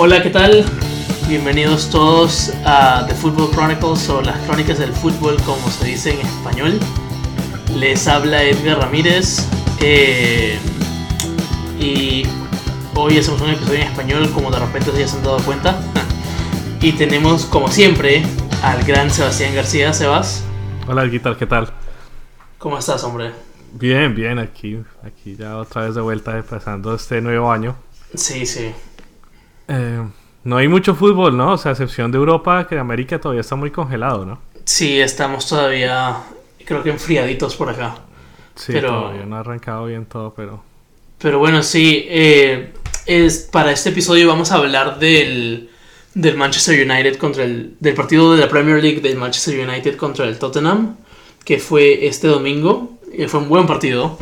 Hola, ¿qué tal? Bienvenidos todos a The Football Chronicles o las crónicas del fútbol como se dice en español. Les habla Edgar Ramírez eh, y hoy hacemos un episodio en español como de repente ya se han dado cuenta. Y tenemos como siempre al gran Sebastián García. Sebas. Hola, Guitar, ¿qué tal? ¿Cómo estás, hombre? Bien, bien, aquí, aquí ya otra vez de vuelta empezando este nuevo año. Sí, sí. Eh, no hay mucho fútbol, ¿no? O sea, a excepción de Europa, que América todavía está muy congelado, ¿no? Sí, estamos todavía, creo que enfriaditos por acá. Sí, pero... todavía no ha arrancado bien todo, pero... Pero bueno, sí, eh, es, para este episodio vamos a hablar del, del Manchester United contra el... del partido de la Premier League del Manchester United contra el Tottenham, que fue este domingo. Y fue un buen partido.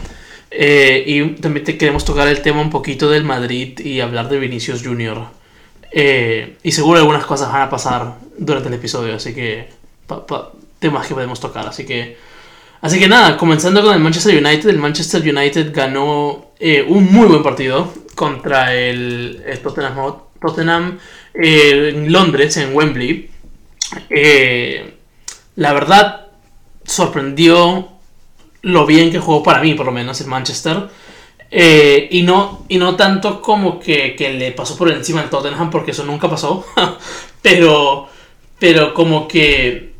Eh, y también te queremos tocar el tema un poquito del Madrid y hablar de Vinicius Junior. Eh, y seguro algunas cosas van a pasar durante el episodio, así que temas que podemos tocar. Así que, así que nada, comenzando con el Manchester United. El Manchester United ganó eh, un muy buen partido contra el, Tottenham, Tottenham en Londres, en Wembley. la verdad, sorprendió lo bien que jugó para mí, por lo menos, el Manchester. Eh, y, no, y no tanto como que, le pasó por encima al Tottenham, porque eso nunca pasó. pero, pero como que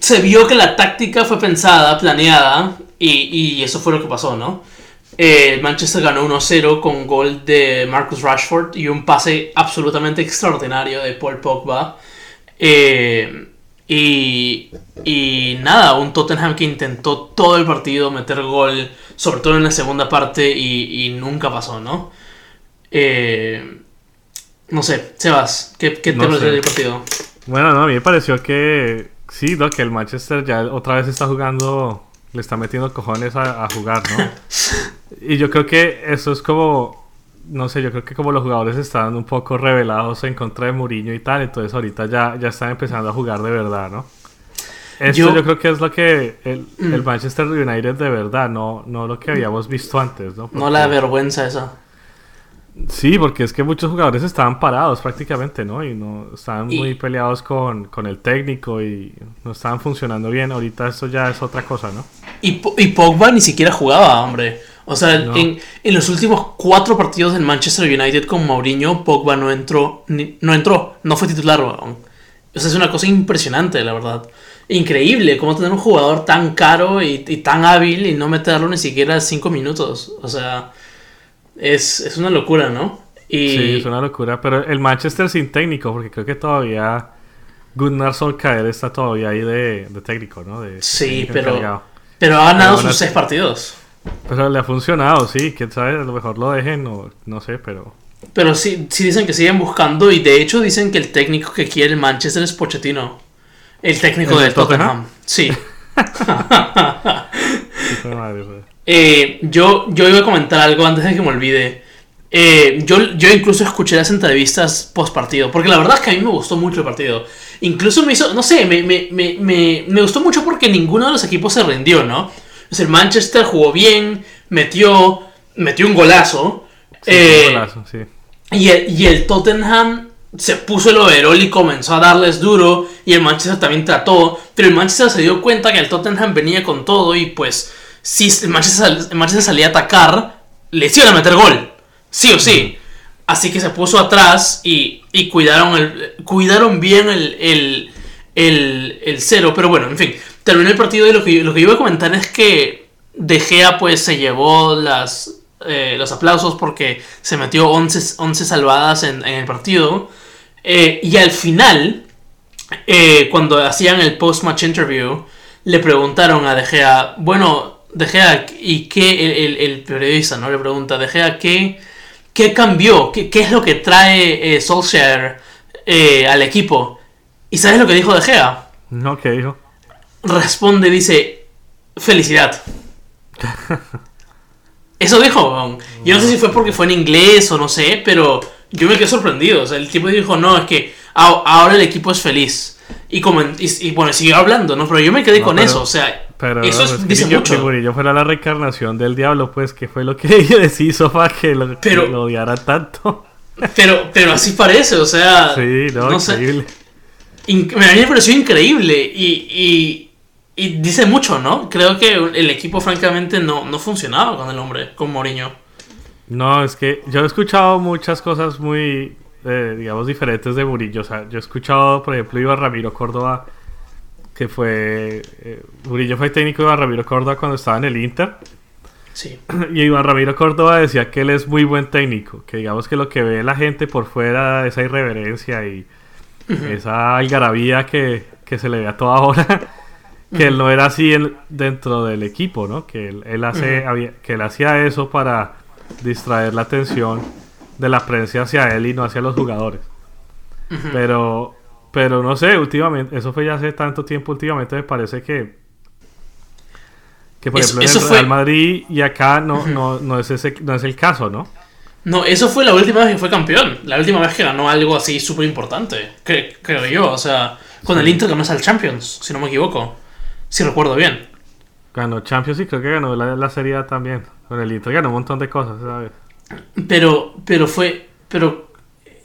se vio que la táctica fue pensada, planeada, y, eso fue lo que pasó, ¿no? El Manchester ganó 1-0 con gol de Marcus Rashford y un pase absolutamente extraordinario de Paul Pogba. Eh, y, y nada, un Tottenham que intentó todo el partido meter gol, sobre todo en la segunda parte, y, nunca pasó, ¿no? Eh, no sé, Sebas, ¿qué, qué te pareció del partido? Bueno, no, a mí me pareció que sí, ¿no? que el Manchester ya otra vez está jugando, le está metiendo cojones a, a jugar, ¿no? y yo creo que eso es como no sé, yo creo que como los jugadores estaban un poco revelados en contra de Mourinho y tal, entonces ahorita ya, ya están empezando a jugar de verdad, ¿no? Esto yo, creo que es lo que el, el, mm. Manchester United de verdad, no, no lo que habíamos visto antes, ¿no? no la vergüenza esa. Sí, porque es que muchos jugadores estaban parados prácticamente, ¿no? Y no estaban muy peleados con, con, el técnico y no estaban funcionando bien. Ahorita eso ya es otra cosa, ¿no? Y, y Pogba ni siquiera jugaba, hombre. O sea, en, en, los últimos cuatro partidos del Manchester United con Mourinho, Pogba no entró, no entró, no fue titular. O sea, es una cosa impresionante, la verdad. Increíble cómo tener un jugador tan caro y, tan hábil y no meterlo ni siquiera cinco minutos. O sea, es, es una locura, ¿no? Y... Sí, es una locura, pero el Manchester sin técnico, porque creo que todavía Gunnar Solskjaer está todavía ahí de, de técnico, ¿no? De, sí, pero, pero ha ganado sus seis partidos. Pues le ha funcionado, sí, quién sabe, a lo mejor lo dejen o no sé, pero... Pero sí, sí dicen que siguen buscando y de hecho dicen que el técnico que quiere el Manchester es Pochettino. El técnico de Tottenham? Sí. eh, yo, yo iba a comentar algo antes de que me olvide. Eh, yo, yo incluso escuché las entrevistas post partido, porque la verdad es que a mí me gustó mucho el partido. Incluso me hizo, no sé, me, me, me, me gustó mucho porque ninguno de los equipos se rindió, ¿no? el Manchester jugó bien, metió, metió un golazo. Eh, y, el, Tottenham se puso el overall y comenzó a darles duro. Y el Manchester también trató. Pero el Manchester se dio cuenta que el Tottenham venía con todo. Y pues, si el Manchester, salía a atacar, les iban a meter gol. Sí o sí. Así que se puso atrás y, cuidaron, el, cuidaron bien el, el, cero. Pero bueno, en fin terminó el partido y lo que, lo que iba a comentar es que De Gea pues se llevó las, eh, los aplausos porque se metió 11, 11 salvadas en, el partido. Eh, y al final, eh, cuando hacían el post-match interview, le preguntaron a De Gea, bueno, De Gea, ¿y qué? El, periodista, ¿no? Le pregunta, De Gea, ¿qué, qué cambió? ¿Qué, ¿Qué, es lo que trae Solskjaer al equipo? ¿Y sabes lo que dijo De Gea? No, ¿qué dijo? responde, dice, felicidad. Eso dijo. Yo no sé si fue porque fue en inglés o no sé, pero yo me quedé sorprendido. O sea, el tipo dijo, no, es que ahora el equipo es feliz. Y, como, y, bueno, siguió hablando, ¿no? Pero yo me quedé con eso, o sea, eso es, dice mucho. yo fuera la reencarnación del diablo, pues, que fue lo que ella deshizo para que lo, lo odiara tanto. Pero, pero así parece, o sea. Sí, no, increíble. me, me pareció increíble y, y, dice mucho, ¿no? Creo que el equipo, francamente, no, no funcionaba con el hombre, con Mourinho. No, es que yo he escuchado muchas cosas muy, eh, digamos, diferentes de Murillo. O sea, yo he escuchado, por ejemplo, iba Ramiro Córdoba, que fue. Eh, Murillo fue técnico de Ramiro Córdoba cuando estaba en el Inter. Sí. Y Iván Ramiro Córdoba decía que él es muy buen técnico, que digamos que lo que ve la gente por fuera, esa irreverencia y esa algarabía que, se le ve a toda hora, que él no era así dentro del equipo, ¿no? Que él, hace, que él hacía eso para distraer la atención de la prensa hacia él y no hacia los jugadores. Pero, pero no sé, últimamente, eso fue ya hace tanto tiempo, últimamente me parece que que por ejemplo en el Real Madrid y acá no, no, es ese, no es el caso, ¿no? No, eso fue la última vez que fue campeón. La última vez que ganó algo así súper importante. creo yo. O sea, con el Inter ganó al Champions, si no me equivoco. Si recuerdo bien. Ganó Champions y creo que ganó la, la Serie A también. Con el Inter ganó un montón de cosas, ¿sabes? Pero, pero fue. Pero.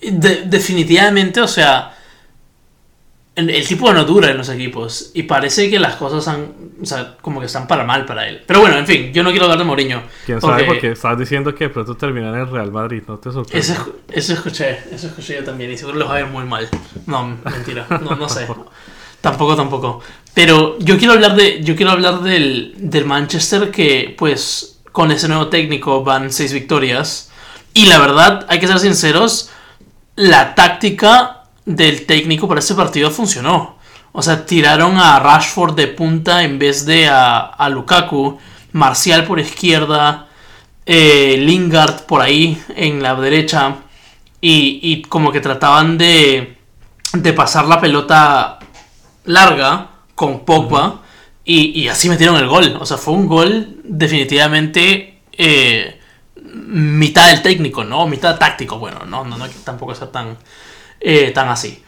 definitivamente, o sea el tipo no dura en los equipos y parece que las cosas han, o sea, como que están para mal para él. Pero bueno, en fin, yo no quiero hablar de Mourinho. ¿Quién sabe? Porque estabas diciendo que pronto termina en el Real Madrid, ¿no te sorprende? Eso, eso, escuché, eso escuché yo también y seguro les va a ir muy mal. No, mentira, no, no sé. tampoco, tampoco. Pero yo quiero hablar de, yo quiero hablar del, del Manchester que, pues, con ese nuevo técnico van seis victorias. Y la verdad, hay que ser sinceros, la táctica del técnico para ese partido funcionó. O sea, tiraron a Rashford de punta en vez de a, Lukaku. Marcial por izquierda. Eh, Lingard por ahí en la derecha. Y, como que trataban de, de pasar la pelota larga con Pogba. y, así metieron el gol. O sea, fue un gol definitivamente eh, mitad del técnico, ¿no? Mitad táctico. Bueno, no, no, no tampoco ser tan eh, tan así.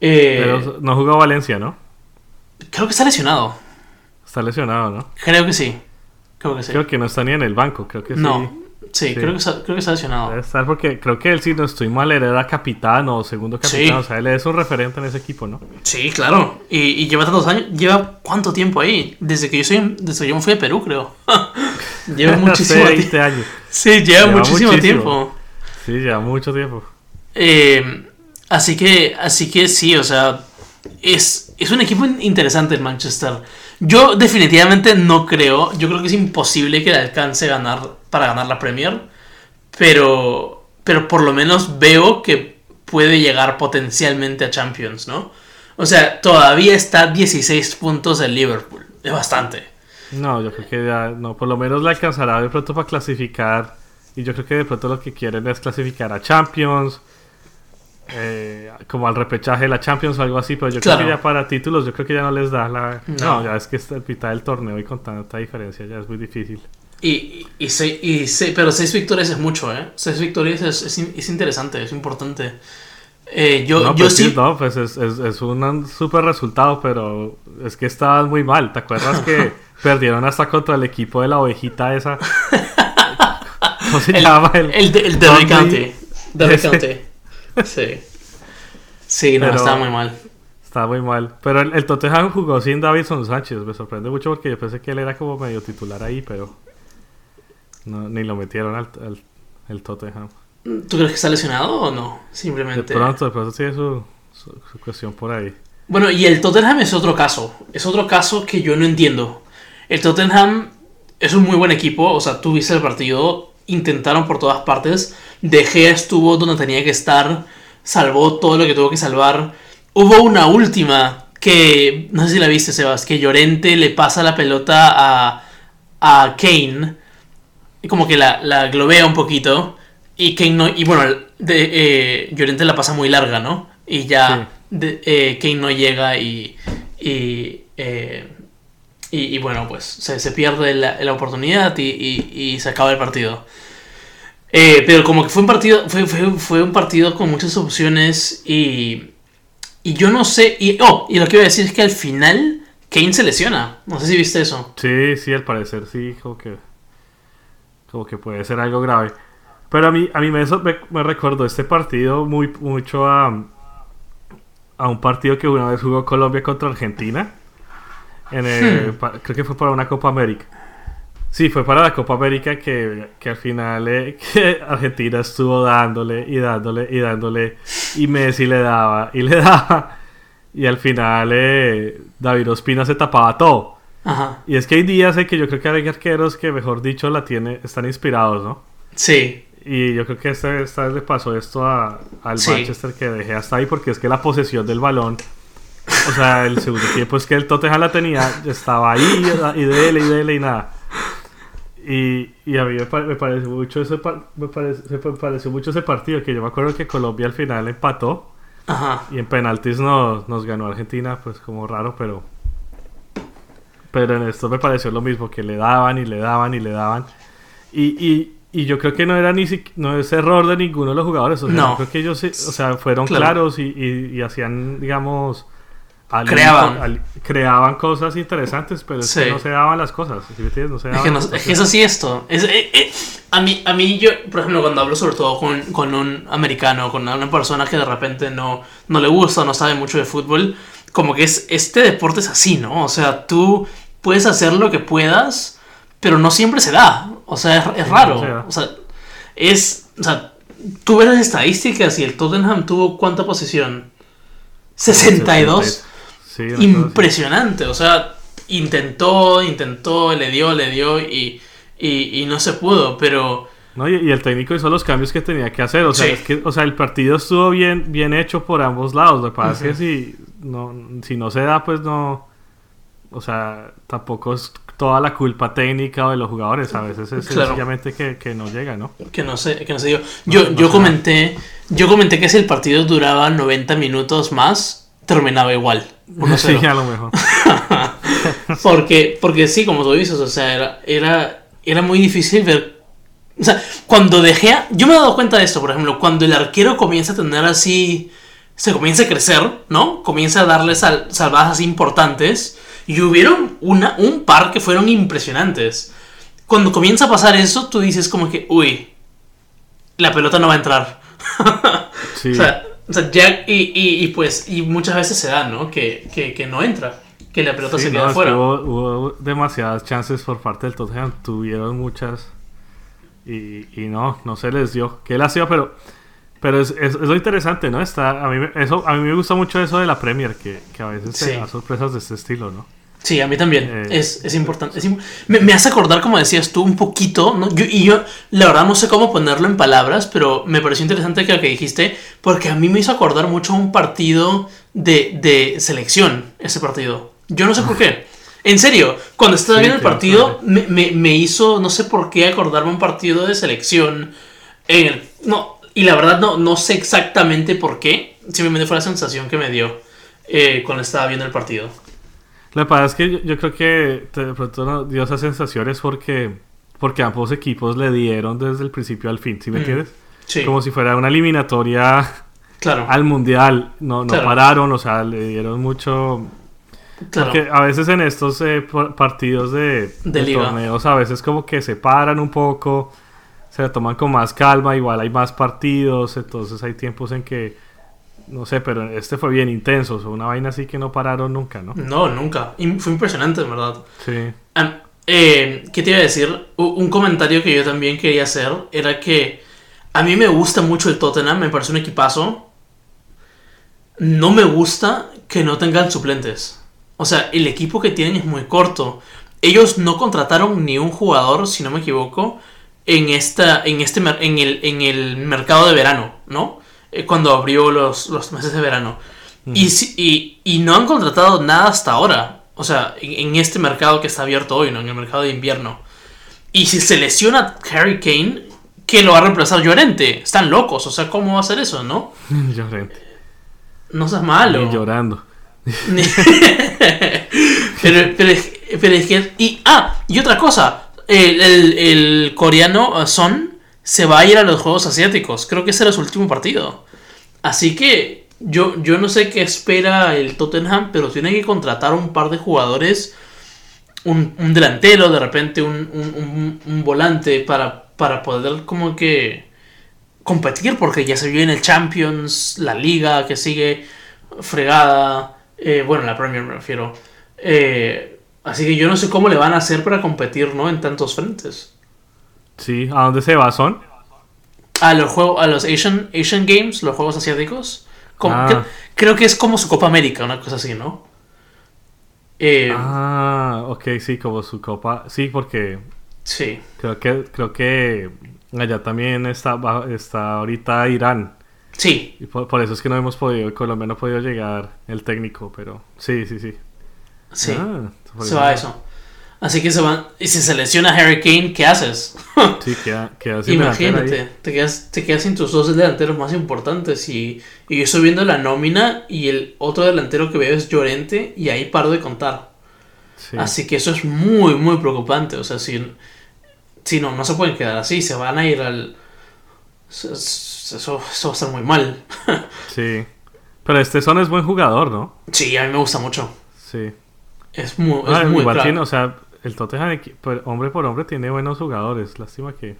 Eh, Pero no jugó Valencia, ¿no? Creo que está lesionado. Está lesionado, ¿no? Creo que sí. Creo que sí. Creo que no está ni en el banco, creo que no. sí. Creo, que está, creo que está lesionado. Debe estar porque creo que él, si no estoy mal, era capitán o segundo capitán. O sea, él es un referente en ese equipo, ¿no? Sí, claro. Y, lleva tantos años. ¿Lleva cuánto tiempo ahí? Desde que yo soy. Desde que yo me fui de Perú, creo. lleva muchísimo 20 años. Sí, lleva, muchísimo tiempo. Sí, lleva mucho tiempo. Eh, Así que, así que sí, o sea, es, es un equipo interesante el Manchester. Yo definitivamente no creo, yo creo que es imposible que le alcance ganar para ganar la Premier, pero, pero por lo menos veo que puede llegar potencialmente a Champions, ¿no? O sea, todavía está 16 puntos el Liverpool, es bastante. No, yo creo que ya, no, por lo menos le alcanzará de pronto para clasificar, y yo creo que de pronto lo que quieren es clasificar a Champions eh, como al repechaje de la Champions o algo así, pero yo creo que ya para títulos, yo creo que ya no les da la. No, ya es que está el mitad del torneo y con tanta diferencia ya es muy difícil. Y, y, y pero seis victorias es mucho, ¿eh? Seis victorias es, es, interesante, es importante. Eh, yo, no, yo pues sí, No, pues es, es, un súper resultado, pero es que estaban muy mal. ¿Te acuerdas que perdieron hasta contra el equipo de la ovejita esa? ¿Cómo se llama? El, el, el de De Sí. Sí, no, estaba muy mal. Estaba muy mal. Pero el, Tottenham jugó sin Davidson Sánchez. Me sorprende mucho porque yo pensé que él era como medio titular ahí, pero no, ni lo metieron al, el Tottenham. ¿Tú crees que está lesionado o no? Simplemente. De pronto, de pronto tiene su, su, cuestión por ahí. Bueno, y el Tottenham es otro caso. Es otro caso que yo no entiendo. El Tottenham es un muy buen equipo. O sea, tú viste el partido. Intentaron por todas partes. De Gea estuvo donde tenía que estar, salvó todo lo que tuvo que salvar. Hubo una última que, no sé si la viste, Sebas, que Llorente le pasa la pelota a, a Kane, y como que la, la globea un poquito, y Kane no, y bueno, de, eh, Llorente la pasa muy larga, ¿no? Y ya eh, Kane no llega y, y, eh, y, bueno, pues se, se pierde la, la oportunidad y, y, se acaba el partido. Eh, pero como que fue un partido, fue, fue, un partido con muchas opciones y, y yo no sé, y, oh, y lo que iba a decir es que al final Kane se lesiona, no sé si viste eso. Sí, sí, al parecer sí, como que, como que puede ser algo grave. Pero a mí, a mí me, me, me este partido muy, mucho a, a un partido que una vez jugó Colombia contra Argentina. En el- Hmm. pa- creo que fue para una Copa América. Sí, fue para la Copa América que, que al final eh, que Argentina estuvo dándole y dándole y dándole y Messi le daba y le daba y al final eh, David Ospina se tapaba todo. Ajá. Y es que hay días en que yo creo que hay arqueros que mejor dicho la tiene, están inspirados, ¿no? Sí. Y yo creo que esta, esta vez le pasó esto a- al Sí. Manchester que dejé hasta ahí porque es que la posesión del balón, o sea, el segundo tiempo es que el Tottenham la tenía, estaba ahí y dele y dele y nada. Y, y a mí me, pare- me pareció mucho ese me, parece- me pareció mucho ese partido que yo me acuerdo que Colombia al final empató Ajá. y en penaltis nos, nos ganó Argentina, pues como raro, pero pero en esto me pareció lo mismo, que le daban y le daban y le daban. Y, y, y yo creo que no era ni siqu- no es error de ninguno de los jugadores. O sea, No. yo creo que ellos o sea, fueron Claro. claros y, y- y hacían, digamos, al- Creaban. al- creaban cosas interesantes, pero es Sí. que no se daban las cosas. ¿sí me entiendes? No se Es que, no- es que es así esto. Es, eh, eh, a, mí, a mí, yo, por ejemplo, cuando hablo sobre todo con, con un americano, con una persona que de repente no, no le gusta, no sabe mucho de fútbol, como que es este deporte es así, ¿no? O sea, tú puedes hacer lo que puedas, pero no siempre se da. O sea, es, es raro. se. O sea, es. O sea, tú ves las estadísticas y el Tottenham tuvo cuánta posesión? 62. Sí. Impresionante, o sea, intentó, intentó, le dio, le dio y, y, y no se pudo, pero No, y, y el técnico hizo los cambios que tenía que hacer. O sea, Sí. es que, o sea el partido estuvo bien, bien hecho por ambos lados. Lo que pasa es que si no, si no se da, pues no. O sea, tampoco es toda la culpa técnica o de los jugadores. A veces es Claro. sencillamente que, que no llega, ¿no? que no sé, que no se dio. Yo, no yo se comenté, yo comenté que si el partido duraba 90 minutos más, terminaba igual. 1-0. sí, a lo mejor. Porque, porque sí, como tú dices, o sea, era, era, era muy difícil ver. O sea, cuando dejé. a- Yo me he dado cuenta de esto, por ejemplo, cuando el arquero comienza a tener así. Se comienza a crecer, ¿no? Comienza a darle sal- salvadas así importantes. Y hubieron una, un par que fueron impresionantes. Cuando comienza a pasar eso, tú dices como que, uy, la pelota no va a entrar. Sí. O sea, o sea, ya, y, y, y pues, y muchas veces se da, ¿no? Que, que, que no entra, que la pelota Sí, se no, queda que fuera. hubo, hubo demasiadas chances por parte del Tottenham. Tuvieron muchas. Y, y no, no se les dio. Qué lástima, pero. Pero es, es, es lo interesante, ¿no? Está, a, mí, me- eso, a mí me gusta mucho eso de la Premier, que, que a veces Sí. te da sorpresas de este estilo, ¿no? Sí, a mí también. Eh, es, es importante. es im- me, me hace acordar, como decías tú, un poquito. ¿no? Yo, y yo, la verdad, no sé cómo ponerlo en palabras, pero me pareció interesante que lo que dijiste, porque a mí me hizo acordar mucho a un partido de, de selección, ese partido. Yo no sé por qué. En serio, cuando estaba Sí, viendo el partido, me, me- me hizo, no sé por qué, acordarme un partido de selección. En el- no, y la verdad, no, no sé exactamente por qué. Simplemente fue la sensación que me dio eh, cuando estaba viendo el partido. Lo que pasa es que yo, yo creo que de pronto no dio esas sensaciones porque, porque ambos equipos le dieron desde el principio al fin, ¿sí me Mm, entiendes? Sí, Como si fuera una eliminatoria claro. al mundial. No, no Claro. pararon, o sea, le dieron mucho. claro. Porque a veces en estos eh, partidos de, De de liga. torneos, a veces como que se paran un poco, se la toman con más calma, igual hay más partidos, entonces hay tiempos en que, no sé, pero este fue bien intenso, o sea, una vaina así que no pararon nunca, ¿no? No, nunca. Y fue impresionante, en verdad. Sí. Eh, ¿Qué te iba a decir? Un comentario que yo también quería hacer era que a mí me gusta mucho el Tottenham, me parece un equipazo. No me gusta que no tengan suplentes. O sea, el equipo que tienen es muy corto. Ellos no contrataron ni un jugador, si no me equivoco, en, esta, en, este, en, el, en el mercado de verano, ¿no? Eh, Cuando abrió los, los meses de verano. y, y, y no han contratado nada hasta ahora. O sea, en, en este mercado que está abierto hoy, ¿no? En el mercado de invierno. Y si se lesiona Harry Kane, ¿qué lo va a reemplazar Llorente? Están locos, o sea, ¿cómo va a hacer eso, no? Llorente. No seas malo. Y llorando. pero, pero, es, pero es que. Y, ah, y otra cosa. El, el- el coreano uh, Son se va a ir a los Juegos Asiáticos. Creo que ese era su último partido. Así que yo, yo no sé qué espera el Tottenham, pero tiene que contratar un par de jugadores. Un, un delantero, de repente un, un- volante para, para poder como que competir porque ya se vio en el Champions, la liga que sigue fregada, eh, bueno, la Premier me refiero. Eh, así que yo no sé cómo le van a hacer para competir, ¿no? En tantos frentes. Sí, ¿a dónde se va? ¿Son? A los, juegos, a los Asian, Asian Games, los Juegos Asiáticos. Como- Ah. cre- creo que es como su Copa América, una cosa así, ¿no? Eh, Ah, ok, sí, como su copa. Sí, porque Sí, creo que creo que allá también está, está ahorita Irán. sí, Y por, por eso es que no hemos podido, Colombia no ha podido llegar el técnico, pero sí, sí, sí. sí. Ah, se va eso- eso. Así que se van. Y si se lesiona Harry Kane, ¿qué haces? Sí, queda, queda sin. Imagínate, te quedas, te quedas sin tus dos delanteros más importantes. Y, y yo estoy viendo la nómina y el otro delantero que veo es Llorente y ahí paro de contar. Sí. Así que eso es muy, muy preocupante. O sea, si, si no, no se pueden quedar así, se van a ir al. Eso, eso, eso va a estar muy mal. Sí. Pero este Son es buen jugador, ¿no? Sí, a mí me gusta mucho. Sí. Es muy, es Ah, muy igual crack. tiene, o sea, el Tottenham, por- hombre por hombre, tiene buenos jugadores. Lástima que.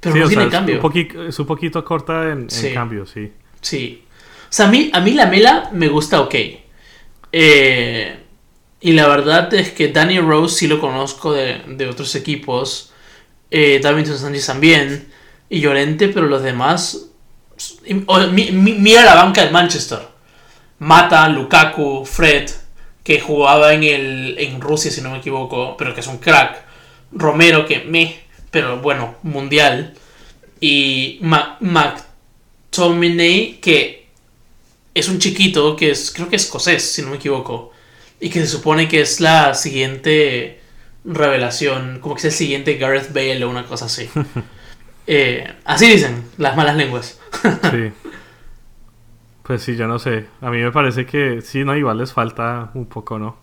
Pero sí, no tiene sea, es cambio. Un poquito, es un poquito corta en, en Sí. cambio, sí. Sí. O sea, a mí, a mí la Mela me gusta ok. Eh, y la verdad es que Danny Rose sí lo conozco de, de otros equipos. Eh, Davinson Sánchez también. Y Llorente, pero los demás... y- o- mi- mi- mira la banca de Manchester. Mata, Lukaku, Fred, que jugaba en, el, en Rusia, si no me equivoco, pero que es un crack. Romero, que me, pero bueno, mundial. Y Ma- McTominay, que es un chiquito, que es, creo que es escocés, si no me equivoco. Y que se supone que es la siguiente revelación, como que es el siguiente Gareth Bale o una cosa así. Eh, así dicen las malas lenguas. Sí. Pues sí, yo no sé. A mí me parece que sí, no, igual les falta un poco, ¿no?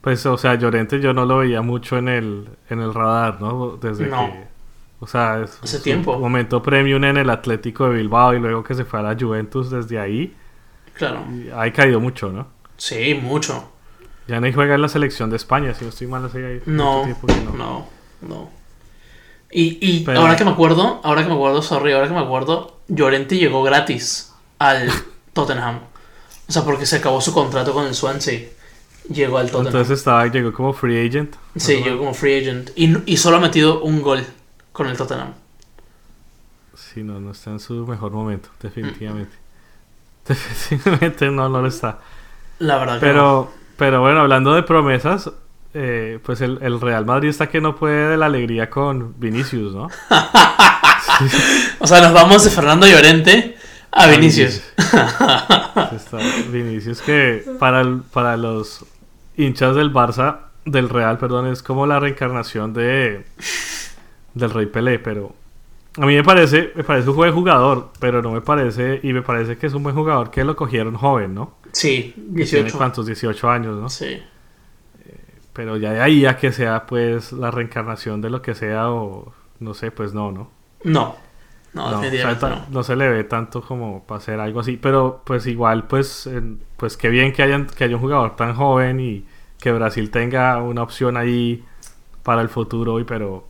Pues, o sea, Llorente yo no lo veía mucho en el, en el radar, ¿no? Desde No. que. O sea, es Hace tiempo. momento premium en el Atlético de Bilbao y luego que se fue a la Juventus desde ahí. Claro. ha caído mucho, ¿no? Sí, mucho. Ya no juega en la selección de España, si no estoy mal, hace ahí No, no, no. Y, y Pero- ahora que me acuerdo, ahora que me acuerdo, sorry, ahora que me acuerdo, Llorente llegó gratis al Tottenham. O sea, porque se acabó su contrato con el Swansea. Llegó al Tottenham. Entonces estaba, llegó como free agent. sí, llegó como free agent. Y, y solo ha metido un gol con el Tottenham. Sí, no, no está en su mejor momento, definitivamente. Definitivamente no, no lo está. La verdad que no. Pero, pero bueno, hablando de promesas, eh, pues el, el Real Madrid está que no puede de la alegría con Vinicius, ¿no? O sea, nos vamos de Fernando Llorente a A Vinicius. Está Vinicius que para, el- para los hinchas del Barça, del Real, perdón, es como la reencarnación de del Rey Pelé, pero a mí me parece, me parece un buen jugador, pero no me parece, y me parece que es un buen jugador que lo cogieron joven, ¿no? Sí, Que Tiene 18. cuántos, 18 años, ¿no? Sí. Pero ya de ahí a que sea pues la reencarnación de lo que sea o no sé, pues no, ¿no? No. No, No, o sea, no. no se le ve tanto como para hacer algo así, pero pues igual pues pues qué bien que hayan que haya un jugador tan joven y que Brasil tenga una opción ahí para el futuro hoy, pero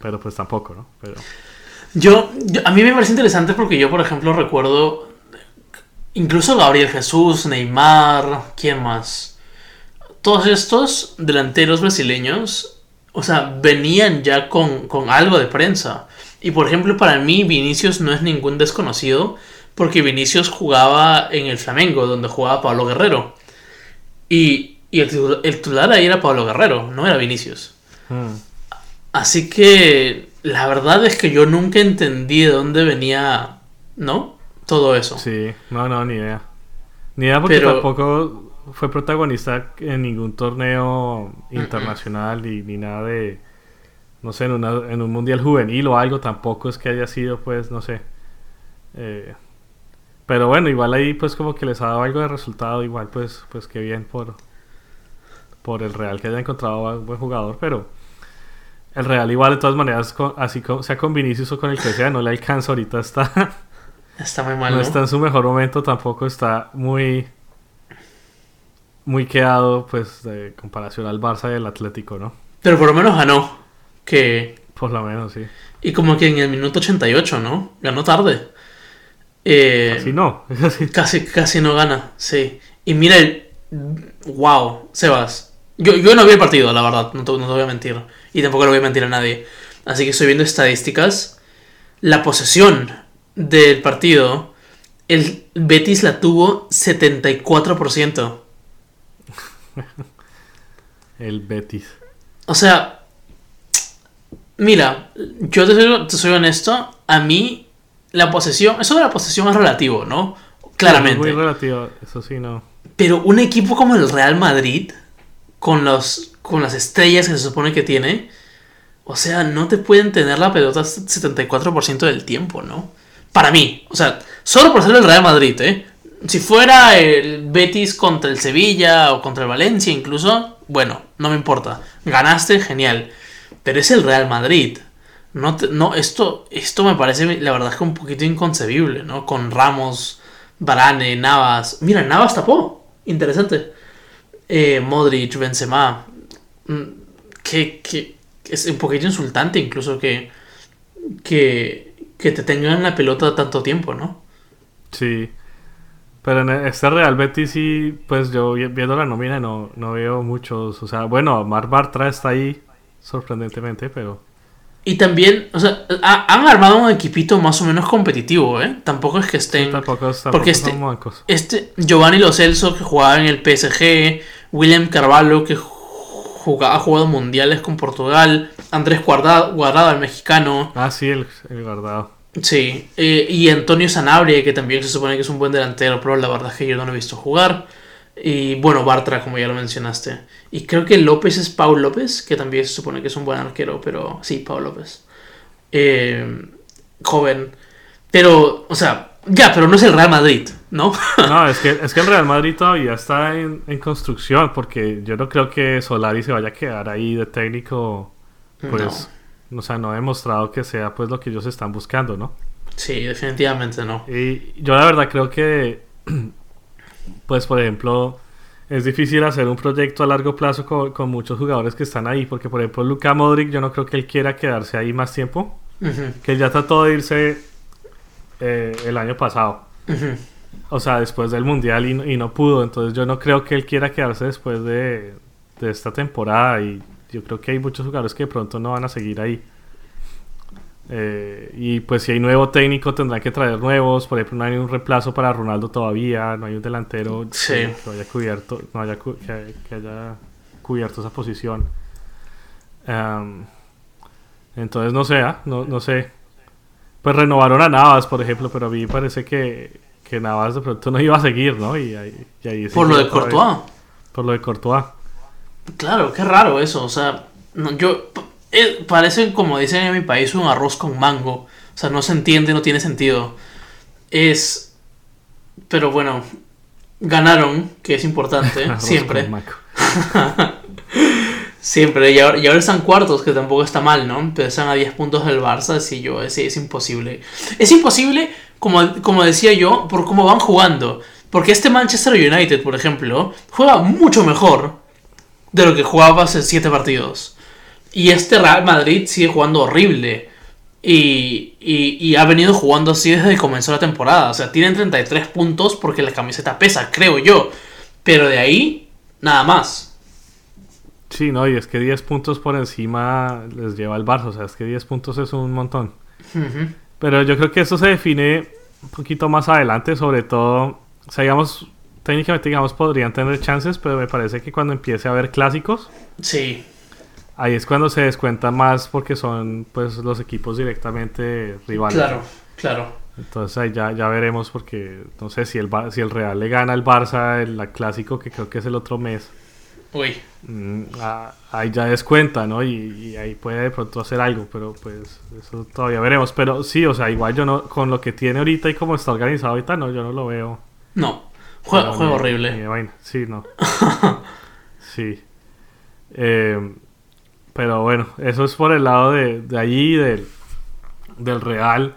pero pues tampoco, ¿no? Pero Yo, yo- a mí me parece interesante porque yo, por ejemplo, recuerdo incluso Gabriel Jesús, Neymar, ¿quién más? Todos estos delanteros brasileños, o sea, venían ya con, con algo de prensa. Y por ejemplo, para mí, Vinicius no es ningún desconocido porque Vinicius jugaba en el Flamengo, donde jugaba Pablo Guerrero. Y, y el, titular, el titular ahí era Pablo Guerrero, no era Vinicius. mm, Así que la verdad es que yo nunca entendí de dónde venía, ¿no? Todo eso. sí, no, no, ni idea. Ni idea porque Pero- tampoco fue protagonista en ningún torneo internacional ni, ni nada de no sé, en, una- en un mundial juvenil o algo, tampoco es que haya sido, pues, no sé. eh, pero bueno, igual ahí, pues, como que les ha dado algo de resultado, igual, pues, pues, qué bien por, por el Real que haya encontrado a un buen jugador, pero el Real, igual, de todas maneras, con- así como, sea con Vinicius o con el que sea, no le alcanza ahorita, está, Está muy mal, no ¿no? está en su mejor momento, tampoco está muy. Muy quedado, pues, de comparación al Barça y al Atlético, ¿no? Pero por lo menos ganó. Que... Por lo menos, sí. Y como que en el minuto 88, ¿no? Ganó tarde. Eh, Así no. Casi, casi no gana, sí. Y mira el... Wow, Sebas. Yo, yo no vi el partido, la verdad, no te, no te voy a mentir. Y tampoco le voy a mentir a nadie. Así que estoy viendo estadísticas. La posesión del partido, el Betis la tuvo 74%. El Betis. O sea, mira, yo te soy, te soy honesto, a mí la posesión, eso de la posesión es relativo, ¿no? Claramente. Muy relativo, eso sí, no. Pero un equipo como el Real Madrid, con, los, con las estrellas que se supone que tiene, o sea, no te pueden tener la pelota 74% del tiempo, ¿no? Para mí, o sea, solo por ser el Real Madrid, ¿eh? Si fuera el Betis contra el Sevilla o contra el Valencia incluso, bueno, no me importa. Ganaste, genial. Pero es el Real Madrid. No, te- no esto, esto me parece, la verdad es que un poquito inconcebible, ¿no? Con Ramos, Varane, Navas. Mira, Navas tapó. Interesante. Eh, Modric, Benzema. Mm, Que, que es un poquito insultante incluso que, que, que te tengan la pelota tanto tiempo, ¿no? Sí. Pero en este Real Betis sí, pues yo vi- viendo la nómina no, no veo muchos. O sea, bueno, Mar Bartra está ahí, sorprendentemente, pero... Y también, o sea, ha- han armado un equipito más o menos competitivo, ¿eh? Tampoco es que estén... Tampoco, tampoco porque este- son. Este Giovanni Lo Celso que jugaba en el PSG, William Carvalho que juga- ha jugado mundiales con Portugal, Andrés Guarda- Guardado, el mexicano, Ah, sí, el, el guardado. sí, eh, y Antonio Sanabria que también se supone que es un buen delantero, pero la verdad es que yo no lo he visto jugar. Y bueno, Bartra, como ya lo mencionaste. Y creo que López es Paul López, que también se supone que es un buen arquero, pero sí, Paul López. Eh, joven. Pero, o sea, ya, pero no es el Real Madrid, ¿no? No, es que, es que el Real Madrid todavía está en, en construcción, porque yo no creo que Solari se vaya a quedar ahí de técnico, pues, o sea, no ha demostrado que sea pues lo que ellos están buscando, ¿no? Sí, definitivamente no. Y yo la verdad creo que, pues por ejemplo, es difícil hacer un proyecto a largo plazo con, con muchos jugadores que están ahí, porque por ejemplo Luka Modric yo no creo que él quiera quedarse ahí más tiempo, que él ya trató de irse eh, el año pasado, o sea, después del Mundial y, no- y no pudo, entonces yo no creo que él quiera quedarse después de, de esta temporada y yo creo que hay muchos jugadores que de pronto no van a seguir ahí. Eh, y pues si hay nuevo técnico tendrán que traer nuevos. Por ejemplo, no hay un reemplazo para Ronaldo todavía. No hay un delantero Sí. que, que haya cubierto, no haya cu- que, que haya cubierto esa posición. Entonces no sé, ¿ah? no, no sé. Pues renovaron a Navas, por ejemplo, pero a mí parece que, que Navas de pronto no iba a seguir, ¿no? Y ahí, y ahí Por lo de vez. Courtois. Por lo de Courtois. Claro, qué raro eso. O sea, no, yo. Eh, parece, como dicen en mi país, un arroz con mango. O sea, no se entiende, no tiene sentido. Es. Pero bueno, ganaron, que es importante, siempre. Siempre, y ahora, y ahora están cuartos, que tampoco está mal, ¿no? Pero están a 10 puntos del Barça, sí, yo, es, es imposible. Es imposible, como, como decía yo, por cómo van jugando. Porque este Manchester United, por ejemplo, juega mucho mejor de lo que jugaba hace 7 partidos. Y este Real Madrid sigue jugando horrible. Y, y, y ha venido jugando así desde que comenzó la temporada. O sea, tienen 33 puntos porque la camiseta pesa, creo yo. Pero de ahí, nada más. Sí, no, y es que 10 puntos por encima les lleva el Barça, o sea, es que 10 puntos es un montón. Pero yo creo que eso se define un poquito más adelante, sobre todo, o sea, digamos, técnicamente, digamos, podrían tener chances, pero me parece que cuando empiece a haber clásicos, Sí, ahí es cuando se descuenta más porque son, pues, los equipos directamente rivales. claro, claro. Entonces ahí ya, ya veremos porque, no sé, si el, si el Real le gana al Barça el clásico, que creo que es el otro mes, Uy, Mm, ah, ahí ya descuenta, ¿no? Y, y ahí puede de pronto hacer algo, pero pues eso todavía veremos. Pero sí, o sea, igual yo no, con lo que tiene ahorita y como está organizado ahorita, no, yo no lo veo. no. Ni- horrible. ni de vaina. Sí, no. sí. Eh, pero bueno, eso es por el lado de, de allí, del, del Real.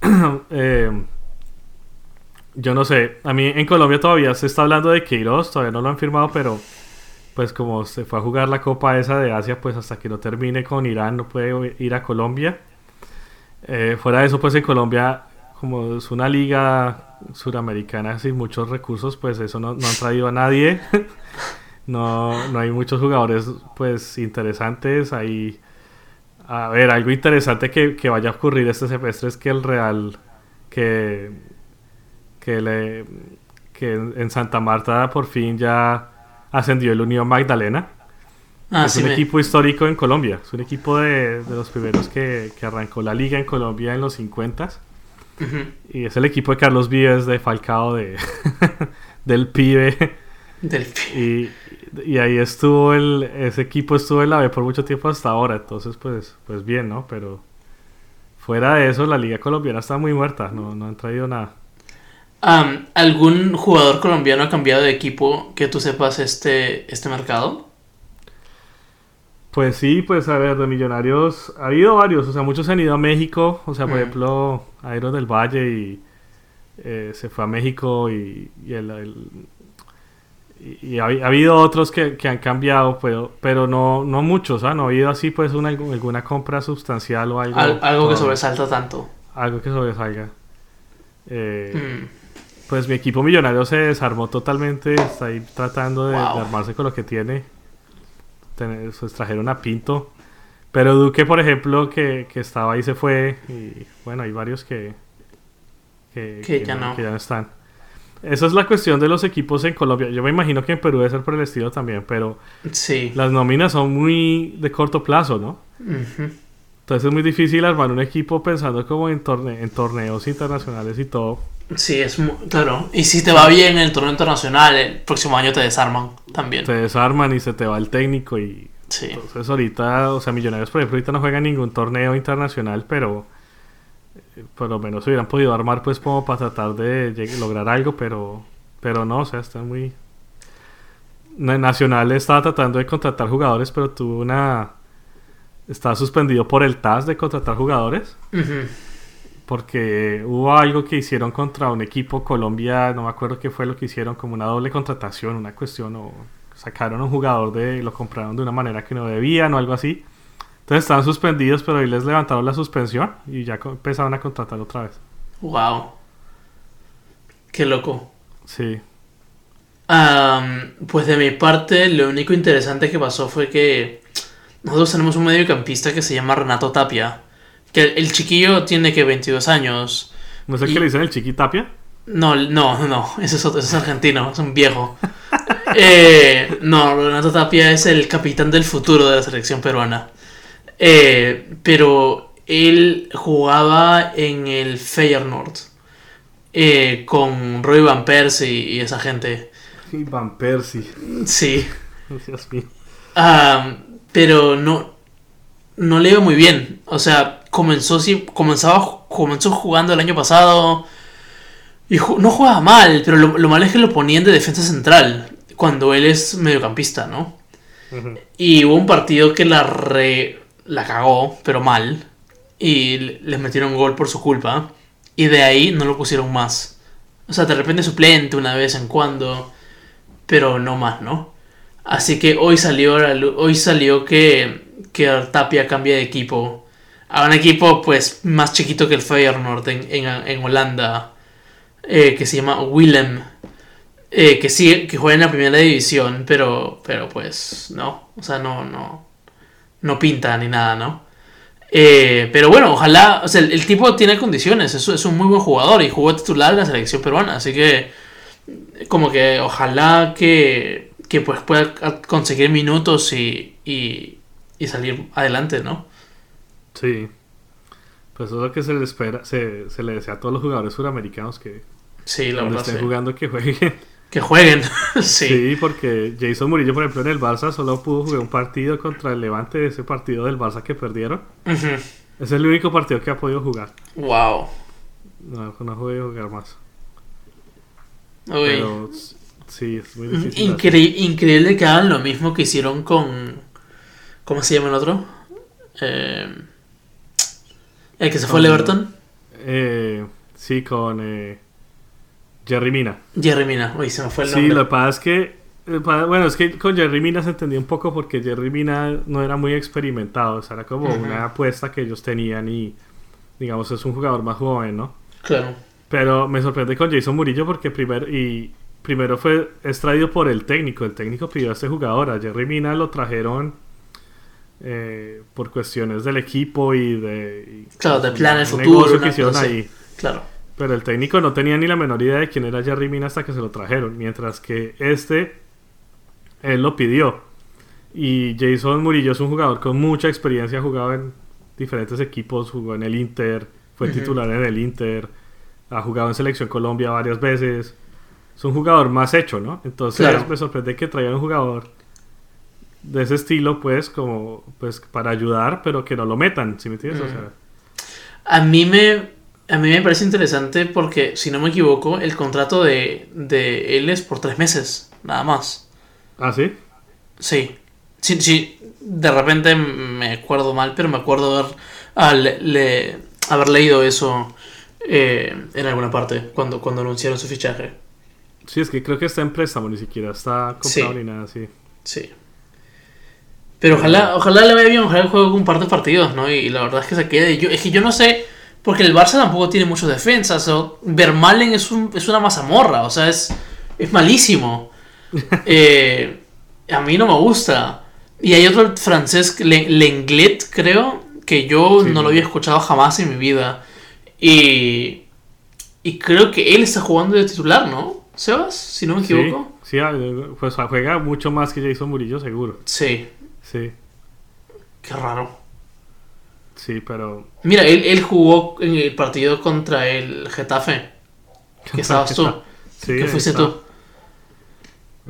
Eh, yo no sé, a mí en Colombia todavía se está hablando de Queiroz, todavía no lo han firmado, pero pues como se fue a jugar la Copa esa de Asia, pues hasta que no termine con Irán no puede ir a Colombia. Eh, fuera de eso, pues en Colombia, como es una liga suramericana sin muchos recursos, pues eso no, no han traído a nadie. no, no hay muchos jugadores pues interesantes. Hay, a ver, algo interesante que, que vaya a ocurrir este semestre es que el Real, que, que, le, que en Santa Marta por fin ya ascendió el Unión Magdalena. Ah, es sí un me- equipo histórico en Colombia. Es un equipo de, de los primeros que, que arrancó la liga en Colombia en los 50 Ujú. Y es el equipo de Carlos Vives, de Falcao, de, del pibe. Del pi- Y, y ahí estuvo el, ese equipo estuvo en la B por mucho tiempo hasta ahora. Entonces, pues, pues bien, ¿no? Pero fuera de eso, la liga colombiana está muy muerta. No, no han traído nada. ¿Algún jugador colombiano ha cambiado de equipo que tú sepas este, este mercado? Pues sí, pues a ver, de millonarios ha habido varios, o sea, muchos han ido a México, o sea, por Mm. ejemplo, Aero del Valle y eh, se fue a México y, y el, el- y- ha, ha habido otros que, que han cambiado, pero, pero no, no muchos, ¿ah? No ha habido así pues una, alguna compra sustancial o algo. Al- algo que sobresalta tanto. Algo que sobresalga. Eh, Mm. Pues mi equipo millonario se desarmó totalmente, está ahí tratando de, Wow. de armarse con lo que tiene. Tener, pues, trajeron a Pinto. Pero Duque, por ejemplo, que, que estaba ahí se fue. Y bueno, hay varios que, que, Que ya no. que ya no están. Esa es la cuestión de los equipos en Colombia. Yo me imagino que en Perú debe ser por el estilo también, pero Sí. las nóminas son muy de corto plazo, ¿no? Ujú. Entonces es muy difícil armar un equipo pensando como en, torne- en torneos internacionales y todo. Sí, es mu- claro. Y si te va bien en el torneo internacional, el próximo año te desarman también. te desarman y se te va el técnico y Sí. entonces ahorita, o sea, Millonarios por ejemplo ahorita no juegan ningún torneo internacional, pero por lo menos hubieran podido armar pues como para tratar de lograr algo, pero pero no, o sea, está muy Na- Nacional estaba tratando de contratar jugadores, pero tuvo una estaba suspendido por el TAS de contratar jugadores porque hubo algo que hicieron contra un equipo Colombia, no me acuerdo qué fue lo que hicieron, como una doble contratación, una cuestión, o sacaron a un jugador de, lo compraron de una manera que no debían o algo así. Entonces estaban suspendidos, pero ahí les levantaron la suspensión y ya empezaron a contratar otra vez. Wow. Qué loco. Sí, pues de mi parte, lo único interesante que pasó fue que nosotros tenemos un mediocampista que se llama Renato Tapia. Que el, el chiquillo tiene que 22 años. no sé Y- qué le dicen el Chiquitapia. No, no, no, ese es, otro, ese es argentino, es un viejo. Eh, no, Renato Tapia es el capitán del futuro de la selección peruana. Eh, pero él jugaba en el Feyenoord eh, con Roy Van Persie y esa gente. Y Van Persie. Sí. Dios mío. Ah, pero no, no le iba muy bien. O sea, comenzó, sí, comenzaba, comenzó jugando el año pasado y ju- no jugaba mal, pero lo, lo malo es que lo ponían de defensa central cuando él es mediocampista, ¿no? Y hubo un partido que la re, la cagó, pero mal, y le- les metieron gol por su culpa, y de ahí no lo pusieron más. O sea, de repente suplente una vez en cuando, pero no más, ¿no? Así que hoy salió, hoy salió que, que Tapia cambia de equipo a un equipo pues más chiquito que el Feyenoord en, en, en Holanda, eh, que se llama Willem. Eh, que sí, que juega en la primera división, pero, pero pues no, o sea, no, no, no pinta ni nada, ¿no? Eh, pero bueno, ojalá, o sea, el, el tipo tiene condiciones, es, es un muy buen jugador y jugó titular en la selección peruana, así que como que ojalá que, que pues pueda conseguir minutos y, y, y salir adelante, ¿no? Sí. Pues eso es lo que se le espera, se, se le desea a todos los jugadores suramericanos que Sí, la verdad, estén sí. jugando que jueguen. Que jueguen, Sí. sí. porque Jason Murillo, por ejemplo, en el Barça solo pudo jugar un partido contra el Levante, ese partido del Barça que perdieron. Ese es el único partido que ha podido jugar. Wow. No, no ha podido jugar más. Uy. Pero sí, es muy difícil. Incre- increíble que hagan lo mismo que hicieron con. ¿Cómo se llama el otro? Eh, el que se fue al Everton. Eh, sí, con eh, Jerry Mina. Jerry Mina. Uy, se me fue el Sí, nombre. lo que pasa es que. eh, Bueno, es que con Jerry Mina se entendía un poco porque Jerry Mina no era muy experimentado. O sea, era como una apuesta que ellos tenían y. Digamos, es un jugador más joven, ¿no? Claro. Pero me sorprende con Jason Murillo porque primero, y primero fue extraído por el técnico. El técnico pidió a este jugador. A Jerry Mina lo trajeron eh, por cuestiones del equipo y de. claro, de planes un futuro. negocio una que hicieron cosa así. ahí. Claro. Pero el técnico no tenía ni la menor idea de quién era Jerry Mina hasta que se lo trajeron. Mientras que este, él lo pidió. Y Jason Murillo es un jugador con mucha experiencia, ha jugado en diferentes equipos, jugó en el Inter, fue titular en el Inter, ha jugado en Selección Colombia varias veces. Es un jugador más hecho, ¿no? Entonces Claro. me sorprende que traigan un jugador de ese estilo, pues, como, pues, para ayudar, pero que no lo metan, ¿sí me entiendes? O sea, A mí me, a mí me parece interesante porque, si no me equivoco, el contrato de, de él es por tres meses, nada más. ¿ah, sí? Sí. Sí, sí, de repente me acuerdo mal, pero me acuerdo haber, le- haber leído eso eh, en alguna parte cuando, cuando anunciaron su fichaje. Sí, es que creo que está en préstamo, ni siquiera está comprado Sí. ni nada así. Sí. Pero ojalá, ojalá le vaya bien, ojalá el juego un par de partidos, ¿no? Y, la verdad es que se quede. Yo, es que yo no sé, porque el Barça tampoco tiene muchas defensas. O Vermalen es, un, es una mazamorra, o sea, es, es malísimo. Eh, a mí no me gusta. Y hay otro francés, Le- Lenglet, creo, que yo Sí, no lo había escuchado jamás en mi vida. Y, y creo que él está jugando de titular, ¿no? Sebas, si no me equivoco. Sí, sí, ah, pues juega mucho más que Jason Murillo, seguro. Sí, Sí, qué raro. Sí, pero. Mira, él, él jugó en el partido contra el Getafe. Que estabas tú. Sí, que fuiste está, tú.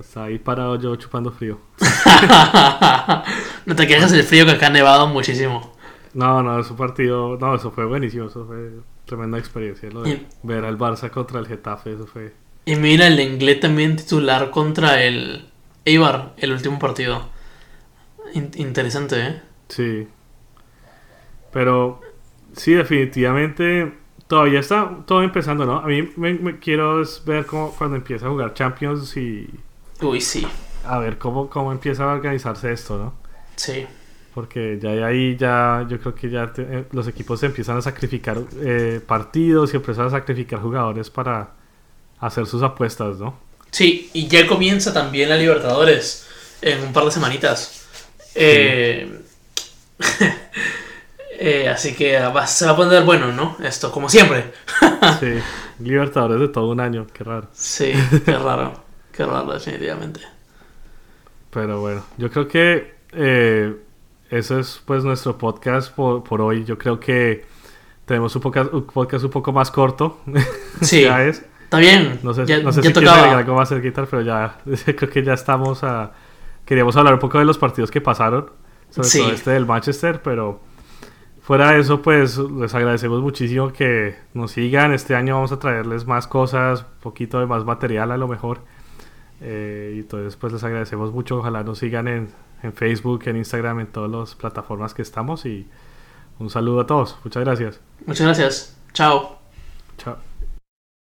Está ahí parado yo chupando frío. no te quejes del frío que acá ha nevado muchísimo. No, no, su partido. No, eso fue buenísimo. Eso fue tremenda experiencia. Lo de ver al Barça contra el Getafe, eso fue. Y mira, el inglés también titular contra el Eibar, el último partido. In- interesante, ¿eh? Sí. Pero sí, definitivamente todavía está todo empezando, ¿no? A mí me, me quiero ver cómo cuando empieza a jugar Champions y Uy, sí. a ver cómo, cómo empieza a organizarse esto, ¿no? Sí. Porque ya ahí ya yo creo que ya te- eh, los equipos empiezan a sacrificar eh, partidos y empiezan a sacrificar jugadores para hacer sus apuestas, ¿no? Sí, y ya comienza también la Libertadores en un par de semanitas. Eh, eh, así que va- se va a poner bueno, ¿no? Esto, como siempre. Sí, Libertadores de todo un año, qué raro. Sí, qué raro. Qué raro, definitivamente. Pero bueno, yo creo que eh, eso es pues nuestro podcast por, por hoy. Yo creo que tenemos un podcast un, podcast un poco más corto. Sí, ya es. está bien. No sé, ya, no sé ya si tocaba. algo más cerquita, pero ya creo que ya estamos a... Queríamos hablar un poco de los partidos que pasaron, sobre Sí. todo este del Manchester, pero fuera de eso, pues les agradecemos muchísimo que nos sigan. Este año vamos a traerles más cosas, un poquito de más material a lo mejor. Eh, y entonces, pues les agradecemos mucho. Ojalá nos sigan en, en Facebook, en Instagram, en todas las plataformas que estamos. Y un saludo a todos. Muchas gracias. Muchas gracias. Chao. Chao.